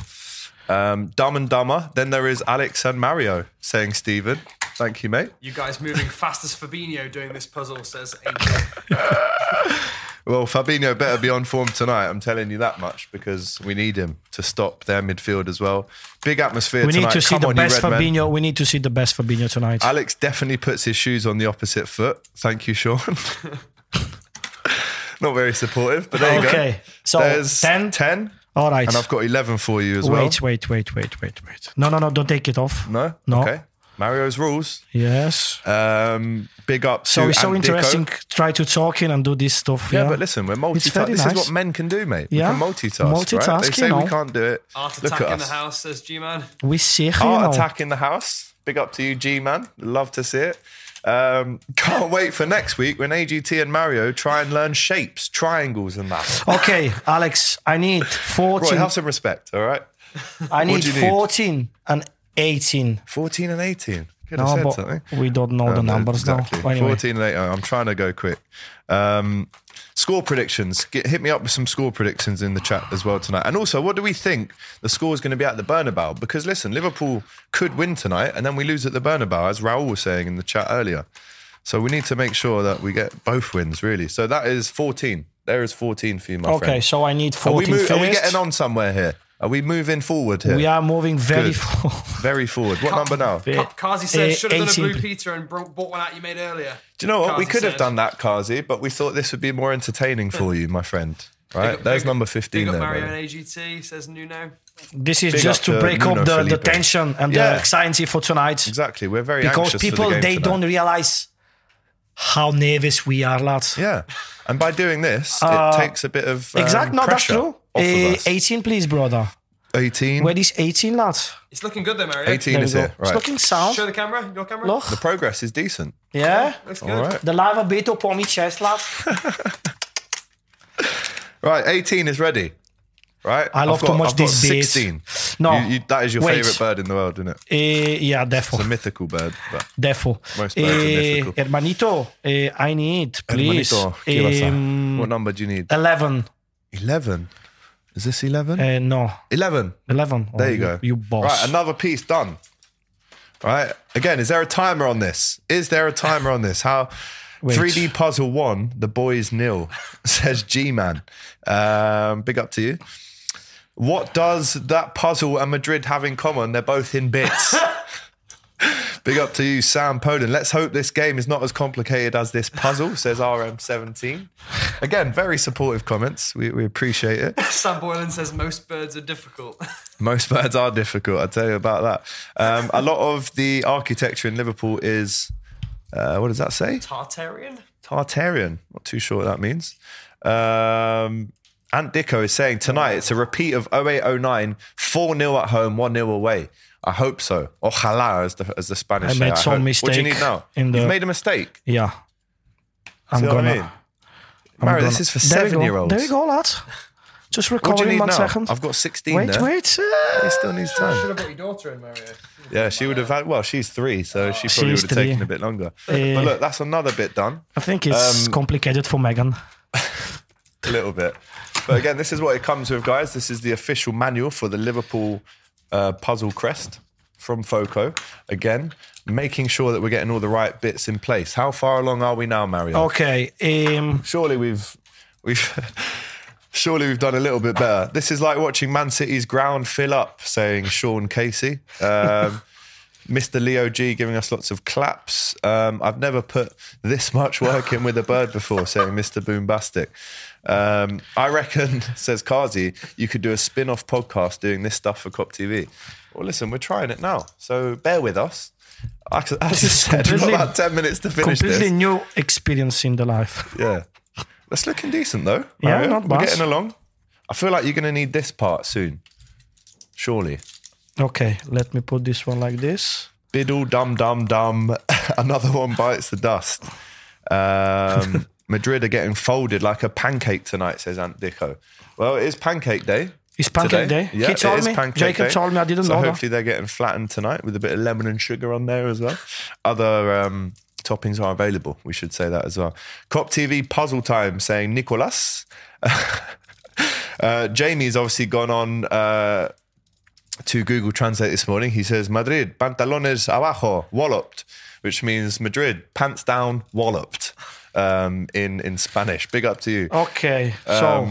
Um, Dumb and Dumber. Then there is Alex and Mario saying Stephen. Thank you, mate. You guys moving fast as Fabinho doing this puzzle, says Angel. Well, Fabinho better be on form tonight. I'm telling you that much because we need him to stop their midfield as well. Big atmosphere We tonight. need to see Come the on, best red men. We need to see the best Fabinho tonight. Alex definitely puts his shoes on the opposite foot. Thank you, Sean. Not very supportive, but there you go. Okay, so There's 10? 10, All right. and I've got 11 for you as well. wait, wait, wait, wait, wait, wait. No, no, no. Don't take it off. No? No. Okay. Mario's rules. Yes. Um, big up So to it's so Ant Dicko. interesting. Try to talk in and do this stuff. Yeah, Yeah, but listen, we're very multitasking. This is what men can do, mate. Yeah. We can multitask. Multitask, right? They you say we can't do it. Art Look attack at in the house, says G-Man. we see you Art know. attack in the house. Big up to you, G man. Love to see it. Um, can't wait for next week when AGT and Mario try and learn shapes, triangles, and that. Okay, Alex, I need Roy, 14. have some respect, all right? I need do you need? 14 and 18. 14 and 18. Could have No, said but something. we don't know the Um, numbers exactly. now. Anyway, 14 and 8. I'm trying to go quick. Um, score predictions. Get, hit me up with some score predictions in the chat as well tonight. And also, what do we think the score is going to be at the Bernabeu? Because listen, Liverpool could win tonight and then we lose at the Bernabeu, as Raul was saying in the chat earlier. So we need to make sure that we get both wins, really. So that is 14. There is 14 for you, my okay, friend. so I need Are we, 14 move, are we getting on somewhere here? Are we moving forward here? We are moving very Good. forward. Very forward. What number now? Do Ka- Kazi said, Eh, should have done a Blue Peter and bro- bought one out you made earlier. Do you know what? We Kazi could have said. done that, Kazi, but we thought this would be more entertaining for you, my friend. Right? Big There's big- number 15 Big up there. Mario brother. and AGT, says Nuno. This is Big just up to to break Nuno up the, the Felipe. tension and Yeah. the anxiety for tonight. Exactly. We're very Because anxious people, for the game they tonight. don't realize how nervous we are, lads. Yeah. And by doing this, Uh, it takes a bit of um, Exact, no, that's pressure true. Off of us. 18, please, brother. 18. Where is 18, lads? It's looking good though, Mario. 18 There we is go. here. It's Right. looking sound. Show the camera, your camera. Look. The progress is decent. Yeah. Looks good. All right. The lava a bit up on my chest, lad. Right. 18 is ready. Right. I love I've got, too much I've got this beat. 16. No. You, you, that is your Wait. favorite bird in the world, isn't it? Eh, yeah, It's a defo. mythical bird. But Defo. Most birds are Eh, mythical. hermanito, eh, I need, please. Hermanito, ¿qué pasa? Um, what number do you need? 11. 11. Is this 11? Uh, no, 11. 11. There Oh, you go. You boss. Right, another piece done. Right. Again, is there a timer on this? Is there a timer on this? How Wait. 3D puzzle one, the boys nil, says G Man. Um, big up to you. What does that puzzle and Madrid have in common? They're both in bits. Big up to you, Sam Poland. Let's hope this game is not as complicated as this puzzle, says RM17. Again, very supportive comments. We, we appreciate it. Sam Boylan says most birds are difficult. Most birds are difficult. I'll tell you about that. Um, a lot of the architecture in Liverpool is, uh, what does that say? Tartarian? Tartarian. Not too sure what that means. Um, Ant Dicko is saying tonight it's a repeat of 0809, 4 0 at home, 1 0 away. I hope so. Ojalá, as the, as the Spanish I say. made some hope. What do you mistake need now? in the- You've made a mistake. Yeah. I'm See gonna. I mean? I'm Mario, gonna- this is for seven year olds. There you go, lad. Just What do you recording one now? second. I've got 16 wait, there. wait. He uh, still needs time. Should have got your daughter in, Mario. Yeah, she would have had. Well, she's three, so she probably She's would have three. taken a bit longer. Eh. but look, that's another bit done, I think it's Um, complicated for Megan. a little bit. But again, this is what it comes with, guys. This is the official manual for the Liverpool uh, puzzle crest from Foco. Again, making sure that we're getting all the right bits in place. How far along are we now, Mario? Okay. Um, Surely we've we've. Surely we've done a little bit better. This is like watching Man City's ground fill up, saying Sean Casey. Um, Mr. Leo G giving us lots of claps. Um, I've never put this much work in with a bird before, saying Mr. Boombastic. Um, I reckon, says Kazi, you could do a spin off podcast doing this stuff for Kop TV. Well, listen, we're trying it now. So bear with us. As as I said, we've got about 10 minutes to finish this. completely this. new experience in the life. Yeah. That's looking decent, though. Yeah, Mario. not We're getting along. I feel like you're going to need this part soon. Surely. Okay, let me put this one like this. Biddle dum dum dum. Another one bites the dust. Um, Madrid are getting folded like a pancake tonight, says Ant Dicko. Well, it is pancake day. It's pancake today. day. Yeah, He it told is me. pancake Jacob day. told me. I didn't so know that. hopefully they're getting flattened tonight with a bit of lemon and sugar on there as well. Other um, toppings are available. We should say that as well. Kop TV puzzle time saying Nicolas. uh, Jamie's obviously gone on uh, to Google Translate this morning. He says Madrid pantalones abajo walloped, which means Madrid pants down walloped um, in in Spanish. Big up to you. Okay, so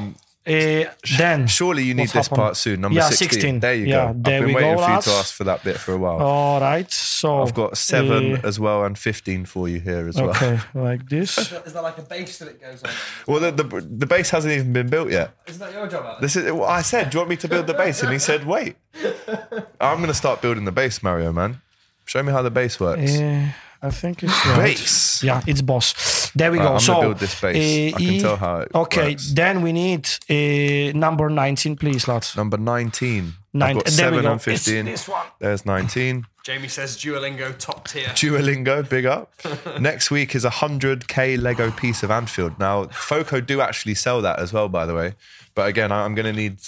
uh, then Surely you need this happened? part soon. Number yeah, 16. 16. There you yeah, go. There I've been waiting go, for you lads. to ask for that bit for a while. All right, so I've got seven uh, as well and 15 for you here as well. Okay, like this. Is that like a base that it goes on? Well, the, the, the base hasn't even been built yet. Isn't that your job, Alex? This is what I said. Do you want me to build the base? And he said, wait. I'm going to start building the base, Mario, man. Show me how the base works. Uh, I think it's right. Base. Yeah, it's boss. There we Right, go. I'm so gonna build this base. uh, I can E- tell how it Okay, works. then we need uh, number 19, please, lads. Number 19. Nine- I've got there we 7 go. on 15. It's this one. There's 19. Jamie says Duolingo top tier. Duolingo, big up. Next week is a 100k Lego piece of Anfield. Now, Foco do actually sell that as well, by the way. But again, I- I'm going to need.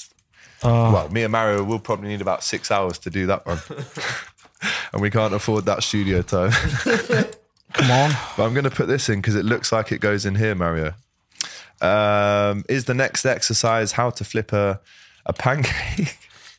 Uh. well, me and Mario will probably need about six hours to do that one. and we can't afford that studio time. Come on. but I'm going to put this in because it looks like it goes in here, Mario. Um, is the next exercise how to flip a, a pancake?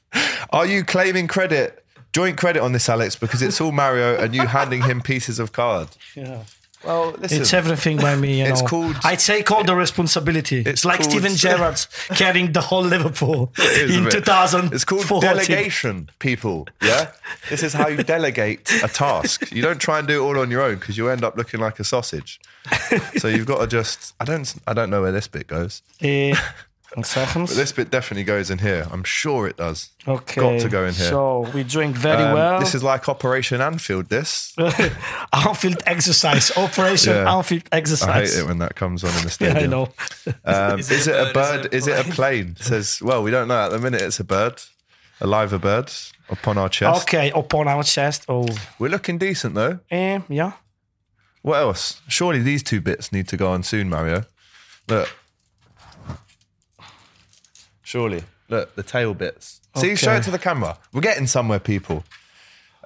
Are you claiming credit, joint credit on this, Alex? Because it's all Mario and you handing him pieces of card. Yeah. Well, listen. It's everything by me, you It's know. called- I take all the responsibility. It's, like called- Steven Gerrard carrying the whole Liverpool in 2000. It's called delegation, people. Yeah, this is how you delegate a task. You don't try and do it all on your own because you end up looking like a sausage. So you've got to just. I don't. I don't know where this bit goes. Uh, one second. But this bit definitely goes in here. I'm sure it does. okay. got to go in here. So we drink very Um, well. This is like Operation Anfield. This. Anfield exercise. Operation Yeah. Anfield exercise. I hate it when that comes on in the Yeah, stadium. I know. Um, Is is, it it a bird? bird? Is it a plane? It says, well, we don't know at the minute. It's a bird, a live bird upon our chest. Okay, upon our chest. Oh, We're looking decent though. eh, yeah. What else? Surely these two bits need to go on soon, Mario. Look. Surely. Look, the tail bits. See, show it to the camera. We're getting somewhere, people.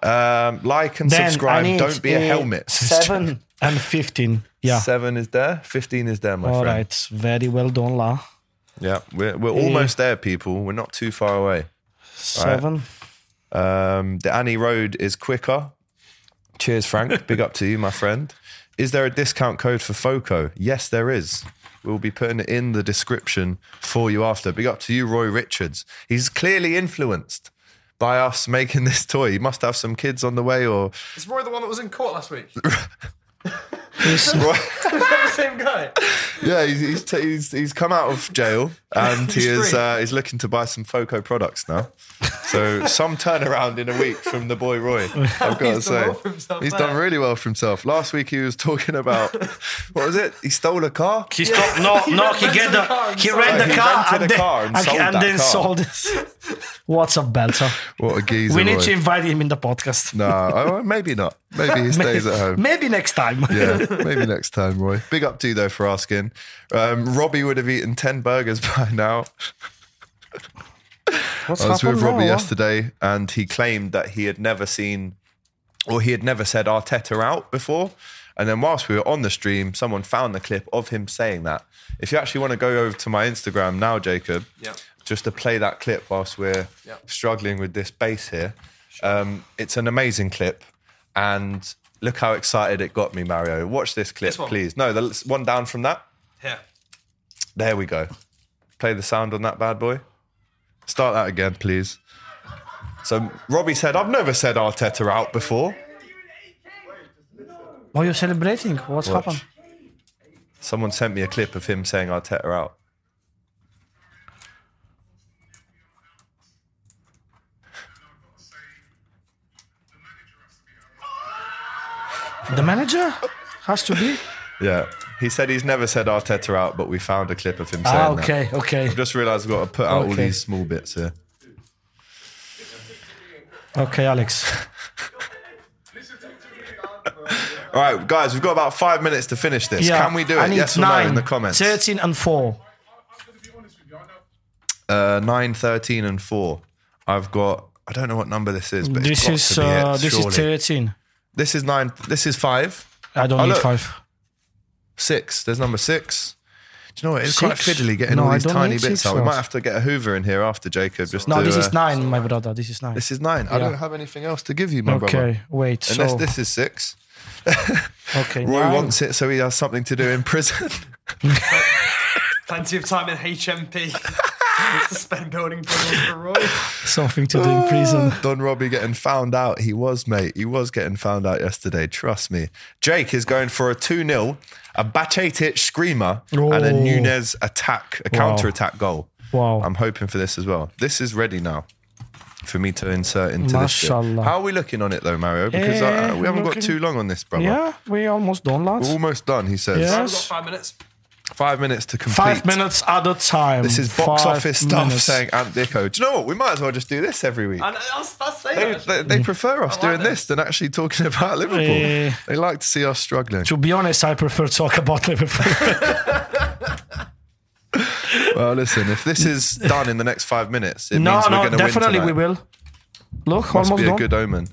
Um, like and Then I subscribe. need Don't be a helmet. Seven and 15. Yeah. Seven is there. Fifteen is there, my All friend. right. Very well done, La. Yeah, we're we're almost there, people. We're not too far away. Seven. Um, the Annie Road is quicker. Cheers, Frank. Big up to you, my friend. Is there a discount code for FOCO? Yes, there is. We'll be putting it in the description for you after. Big up to you, Roy Richards. He's clearly influenced by us making this toy. He must have some kids on the way, or Is Roy the one that was in court last week? Roy, Same guy. yeah, he's he's, t- he's he's come out of jail and he He's is free. uh, he's looking to buy some Foco products now. So some turnaround in a week from the boy Roy. I've got to He's done say, well for himself he's there. done really well for himself. Last week he was talking about what was it? He stole a car. He stopped. No, He no. rented He get the the. car and He sold rent it. the He car rented and a then, car and and, sold and that then car. sold it. What's up, Belter? What a geezer! We need Roy. to invite him in the podcast. No, oh, maybe not. Maybe he stays at home. Maybe next time. Yeah, maybe next time, Roy. Big up to you though for asking. Um, Robbie would have eaten ten burgers by now. What's I was with Robbie now? yesterday, and he claimed that he had never seen, or he had never said Arteta out before. And then whilst we were on the stream, someone found the clip of him saying that. If you actually want to go over to my Instagram now, Jacob, Yeah. just to play that clip whilst we're Yeah. struggling with this bass here. Um, it's an amazing clip, and look how excited it got me, Mario. Watch this clip, This one? please. No, the one down from that. Here. There we go. Play the sound on that bad boy. Start that again, please. So Robbie said, "I've never said Arteta out before." Why are you're celebrating? What's Watch. happened? Someone sent me a clip of him saying Arteta out. The manager has to be. Yeah, he said he's never said Arteta out, but we found a clip of him saying Ah, that. okay, okay, Just realised we've got to put out all these small bits here. okay, Alex. All right, guys, we've got about five minutes to finish this. Yeah, Can we do it? Yes or nine, no in the comments. 13 and 4. Uh, 9, 13 and 4. I've got, I don't know what number this is, but This it's got is uh, this surely. is 13. This is 9, this is 5. I don't Oh, need look. 5. Six. There's number six. Do you know what? It's quite fiddly getting No, all these tiny bits out. We might have to get a Hoover in here after Jacob. Just No, to, this uh, is 9, my brother. This is 9. This is nine. I don't have anything else to give you, my okay, brother. Okay, wait. Unless so, this is six. okay, Roy nine. wants it so he has something to do in prison. Plenty of time in HMP to spend building tunnels for Roy. something to do in prison. Don Robbie getting found out. He was, mate. He was getting found out yesterday. Trust me. Jake is going for a 2 0, a Bajcetic screamer, and a Oh. Nunez attack, a counter attack goal. Wow. I'm hoping for this as well. This is ready now for me to insert into this. bit. How are we looking on it though, Mario? Because Eh, uh, we haven't got too long on this, brother. yeah, we almost done, lads. We're almost done, he says. Yeah. We've Yes. got five minutes. Five minutes to complete. Five minutes at a time. This is box Five office stuff minutes. saying Ant Dicko. Do you know what? We might as well just do this every week. And I'll, I'll say They, that. they, they prefer us like doing this. this than actually talking about Liverpool. Eh. They like to see us struggling. To be honest, I prefer to talk about Liverpool. Well, listen, if this is done in the next five minutes, it no, means we're no, going to win. definitely we will. Look, Must almost be a done. good omen.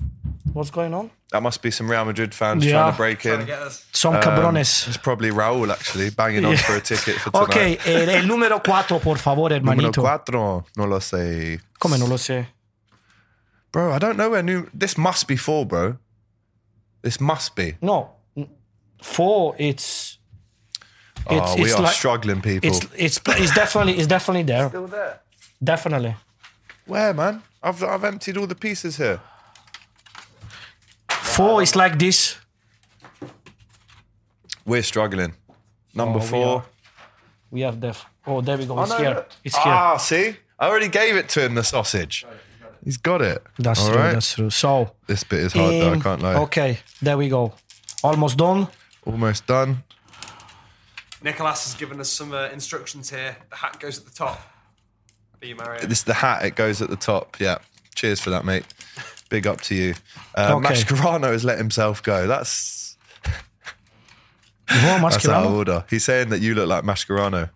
What's going on? That must be some Real Madrid fans Yeah. trying to break Trying to in. get us. Some Um, cabrones. It's probably Raul actually banging on for a ticket for tonight. Ok, eh, el número cuatro, por favor, hermanito. Número cuatro, no lo sé. Come non lo sé? Bro, I don't know where new. This must be four, bro. This must be. No, 4, it's... It's, oh, we it's are like, struggling, people. It's, it's, it's definitely it's definitely there. Still there. Definitely. Where, man? I've I've emptied all the pieces here. 4 is like this. We're struggling. Number Oh, we four. are. We have def. Oh, there we go. It's no, here. look. It's here. Ah, see, I already gave it to him. The sausage. He's got it. That's All true. right. That's true. So, This bit is hard, though. I um, can't lie. Okay, there we go. Almost done. Almost done. Nicholas has given us some uh, instructions here. The hat goes at the top. Be Mario. This is the hat. It goes at the top. Yeah. Cheers for that, mate. Big up to you. Uh, Okay. Mascherano has let himself go. That's Wow, that's out of order. He's saying that you look like Mascherano.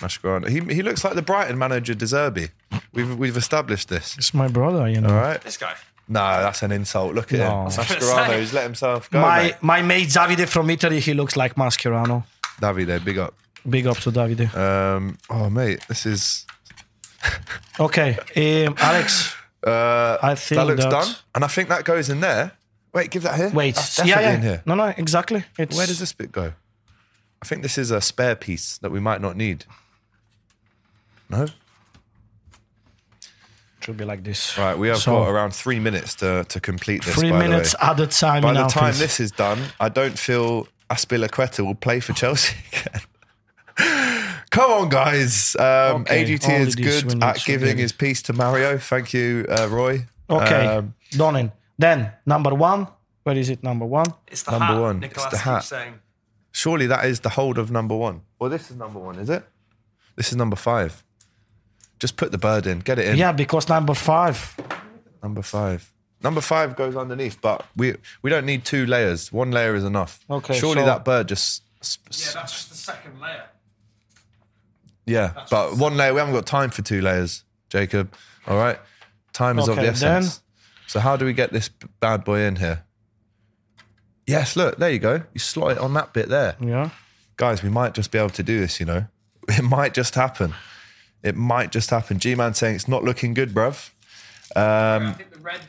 Mascherano. He he looks like the Brighton manager De Zerbi. We've we've established this. It's my brother, you know. All right. This guy. No, that's an insult. Look at No. him. I was Mascherano. He's let himself go. My mate. my mate Davide from Italy, he looks like Mascherano. Davide, big up. Big up to Davide. Um, oh mate, this is Okay, um, Alex. Uh, I think that looks that- done, and I think that goes in there. Wait, give that here. Wait, That's yeah, definitely yeah. in here. No, no, exactly. It's Where does this bit go? I think this is a spare piece that we might not need. No? should be like this. Right, we have So- got around three minutes to, to complete this. Three minutes at a time. By the time this is done, I don't feel Azpilicueta will play for Chelsea again. Come on, guys. Um, Okay, AGT only is good at giving his piece to Mario. Thank you, uh, Roy. Okay, Um, Donin. Then number one. Where is it? Number one. It's the Number hat. one. It's the hat. saying. surely that is the hold of number one. Well, this is number one, is it? This is number five. Just put the bird in. Get it in. Yeah, because number five. Number five. Number five goes underneath, but we we don't need two layers. One layer is enough. Okay, Surely so- that bird just. Yeah, that's just the second layer. Yeah, but one layer. We haven't got time for two layers, Jacob. All right, time is of the essence. So how do we get this bad boy in here? Yes, look, there you go. You slot it on that bit there, Yeah. guys. We might just be able to do this. You know, it might just happen. It might just happen. G man saying it's not looking good, bruv. Um, I think the red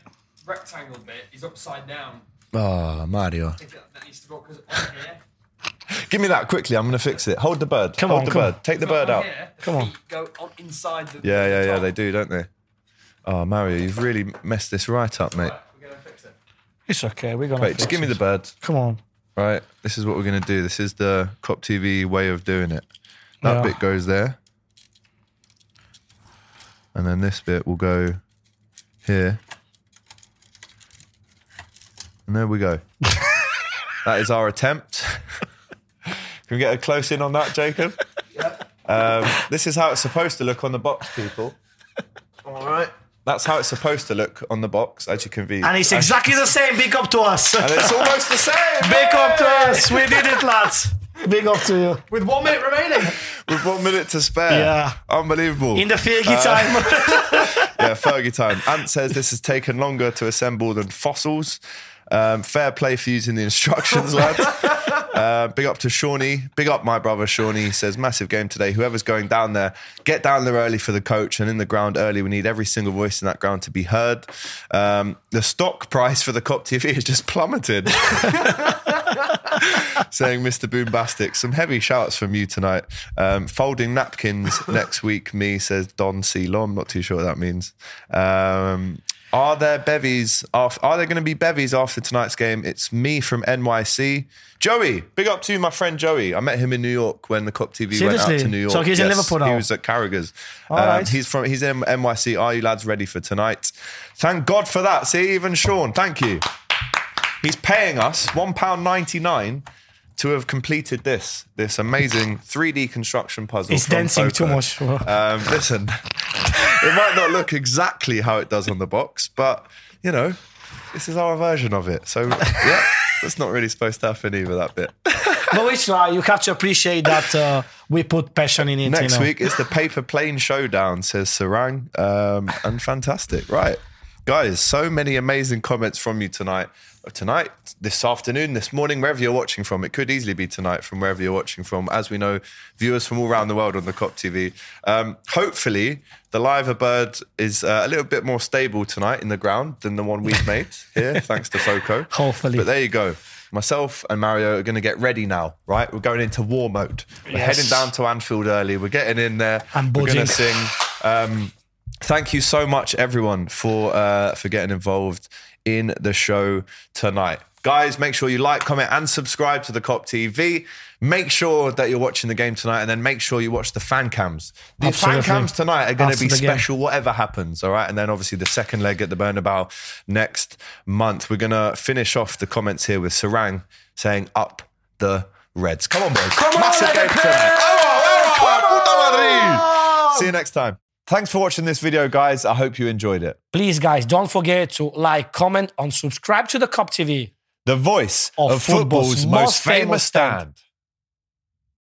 rectangle bit is upside down. Oh, Mario. I think that, that needs to go because on here. Give me that quickly. I'm going to fix it. Hold the bird. Come Hold on, the come bird. on. Take the bird out. Here, the Come on. Go on inside the. Yeah, the yeah, yeah. They do, don't they? Oh, Mario, you've really messed this right up, mate. Right, we're gonna fix it. It's okay. We're gonna. Wait, fix just give me the bird. Come on. Right, this is what we're going to do. This is the Kop TV way of doing it. That Yeah. bit goes there. And then this bit will go here. And there we go. that is our attempt. Can we get a close in on that, Jacob? Um, this is how it's supposed to look on the box, people. All right. That's how it's supposed to look on the box, as you can be. And it's exactly the same. Big up to us. And it's almost the same. Big up to us. We did it, lads. Big up to you. With one minute remaining. With one minute to spare. Yeah. Unbelievable. In the Fergie Uh, time. yeah, Fergie time. Ant says this has taken longer to assemble than fossils. Um, fair play for using the instructions, lads. Uh, big up to Shawnee. Big up my brother Shawnee. He says massive game today. Whoever's going down there, get down there early for the coach and in the ground early. We need every single voice in that ground to be heard. Um, the stock price for the Kop TV has just plummeted. saying Mr. Boombastic. Some heavy shouts from you tonight. Um, folding napkins next week, me, says Don C. Lom. Not too sure what that means. Um, are there bevies? After, are there going to be bevies after tonight's game? It's me from NYC. Joey, big up to you, my friend Joey. I met him in New York when the Kop TV went out to New York. So he's in Liverpool now. He was at Carragher's. Um, right. He's from he's in NYC. Are you lads ready for tonight? Thank God for that. See, even Sean, thank you. He's paying us £1.99 to have completed this this amazing 3D construction puzzle. It's dancing too much. Um, listen, it might not look exactly how it does on the box, but you know, this is our version of it. So yeah, that's not really supposed to happen either. That bit. but we try. You have to appreciate that uh, we put passion in it. Next you know. week is the paper plane showdown, says Sarang. Um, and fantastic. Right. Guys, so many amazing comments from you tonight. Tonight, this afternoon, this morning, wherever you're watching from. It could easily be tonight from wherever you're watching from. As we know, viewers from all around the world on the Kop TV. Um, hopefully, the live bird is uh, a little bit more stable tonight in the ground than the one we've made here, thanks to Foco. Hopefully. But there you go. Myself and Mario are going to get ready now, right? We're going into war mode. We're Yes. heading down to Anfield early. We're getting in there. I'm We're going to sing. Um, thank you so much, everyone, for uh, for getting involved in the show tonight. Guys, make sure you like, comment, and subscribe to the Kop TV. Make sure that you're watching the game tonight, and then make sure you watch the fan cams. The Absolutely. fan cams tonight are going to be the game. special, whatever happens. All right, and then obviously the second leg at the Bernabeu next month. We're going to finish off the comments here with Sarang saying "Up the Reds." Come on, boys! Come Massive on, game Liverpool! tonight. Come on, Puta Madrid! See you next time. Thanks for watching this video, guys. I hope you enjoyed it. Please, guys, don't forget to like, comment, and subscribe to the Kop TV. The voice Of of, football's, football's most famous stand. stand.